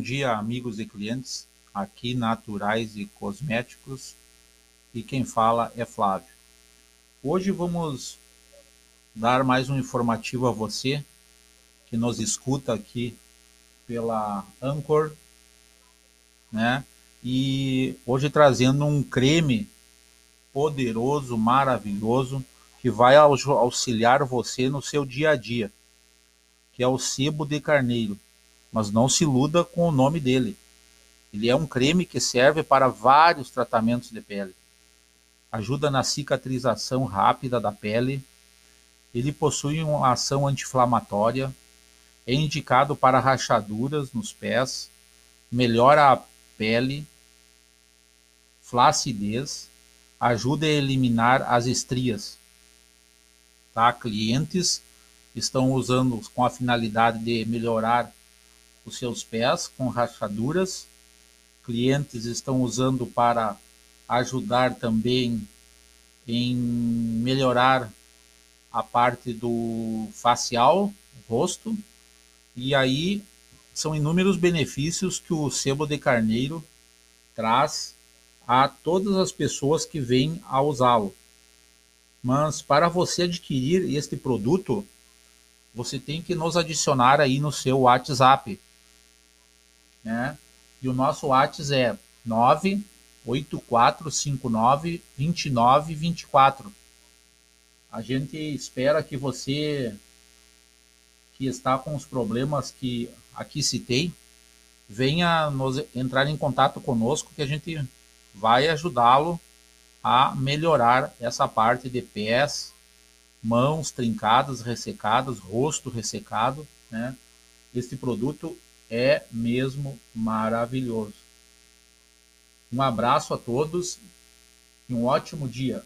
dia, amigos e clientes, aqui Naturais e Cosméticos, e quem fala é Flávio. Hoje vamos dar mais um informativo a você que nos escuta aqui pela Anchor, né? E hoje trazendo um creme poderoso, maravilhoso, que vai auxiliar você no seu dia a dia, que é o sebo de carneiro. Mas não se iluda com o nome dele. Ele é um creme que serve para vários tratamentos de pele ajuda na cicatrização rápida da pele. Ele possui uma ação anti-inflamatória, é indicado para rachaduras nos pés, melhora a pele, flacidez, ajuda a eliminar as estrias. Tá? Clientes estão usando com a finalidade de melhorar os seus pés com rachaduras. Clientes estão usando para ajudar também em melhorar a parte do facial, rosto, e aí são inúmeros benefícios que o sebo de carneiro traz a todas as pessoas que vêm a usá-lo. Mas para você adquirir este produto, você tem que nos adicionar aí no seu WhatsApp. Né? E o nosso WhatsApp é 9 8459 2924. A gente espera que você que está com os problemas que aqui citei venha nos, entrar em contato conosco que a gente vai ajudá-lo a melhorar essa parte de pés, mãos trincadas, ressecadas, rosto ressecado, né? Este produto é mesmo maravilhoso. Um abraço a todos e um ótimo dia.